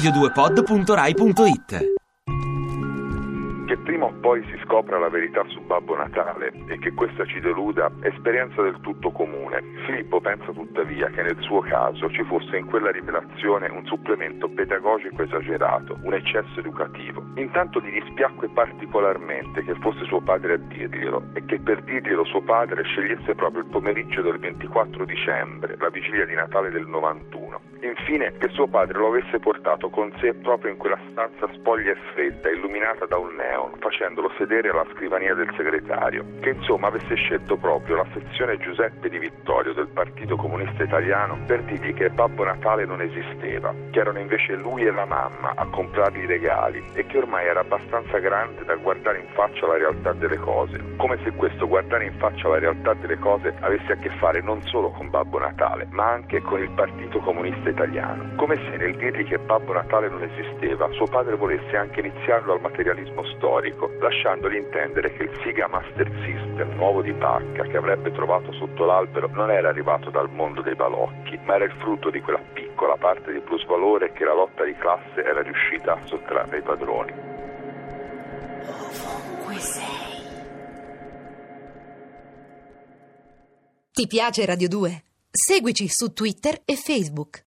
radio2pod.rai.it Che prima o poi si scopra la verità su Babbo Natale e che questa ci deluda è esperienza del tutto comune. Filippo pensa tuttavia che nel suo caso ci fosse in quella rivelazione un supplemento pedagogico esagerato, un eccesso educativo. Intanto gli dispiacque particolarmente che fosse suo padre a dirglielo e che per dirglielo suo padre scegliesse proprio il pomeriggio del 24 dicembre, la vigilia di Natale del 91. Infine che suo padre lo avesse portato con sé proprio in quella stanza spoglia e fredda, illuminata da un neon, facendolo sedere alla scrivania del segretario, che insomma avesse scelto proprio la sezione Giuseppe di Vittorio del Partito Comunista Italiano per dirgli che Babbo Natale non esisteva, che erano invece lui e la mamma a comprargli i regali e che ormai era abbastanza grande da guardare in faccia la realtà delle cose, come se questo guardare in faccia la realtà delle cose avesse a che fare non solo con Babbo Natale, ma anche con il Partito Comunista Italiano, come se nel dirgli che Babbo Natale non esisteva, suo padre volesse anche iniziarlo al materialismo storico, lasciandogli intendere che il Siga Master System nuovo di pacca che avrebbe trovato sotto l'albero non era arrivato dal mondo dei balocchi, ma era il frutto di quella piccola parte di plusvalore che la lotta di classe era riuscita a sottrarre ai padroni. Ovunque sei. Ti piace Radio 2? Seguici su Twitter e Facebook.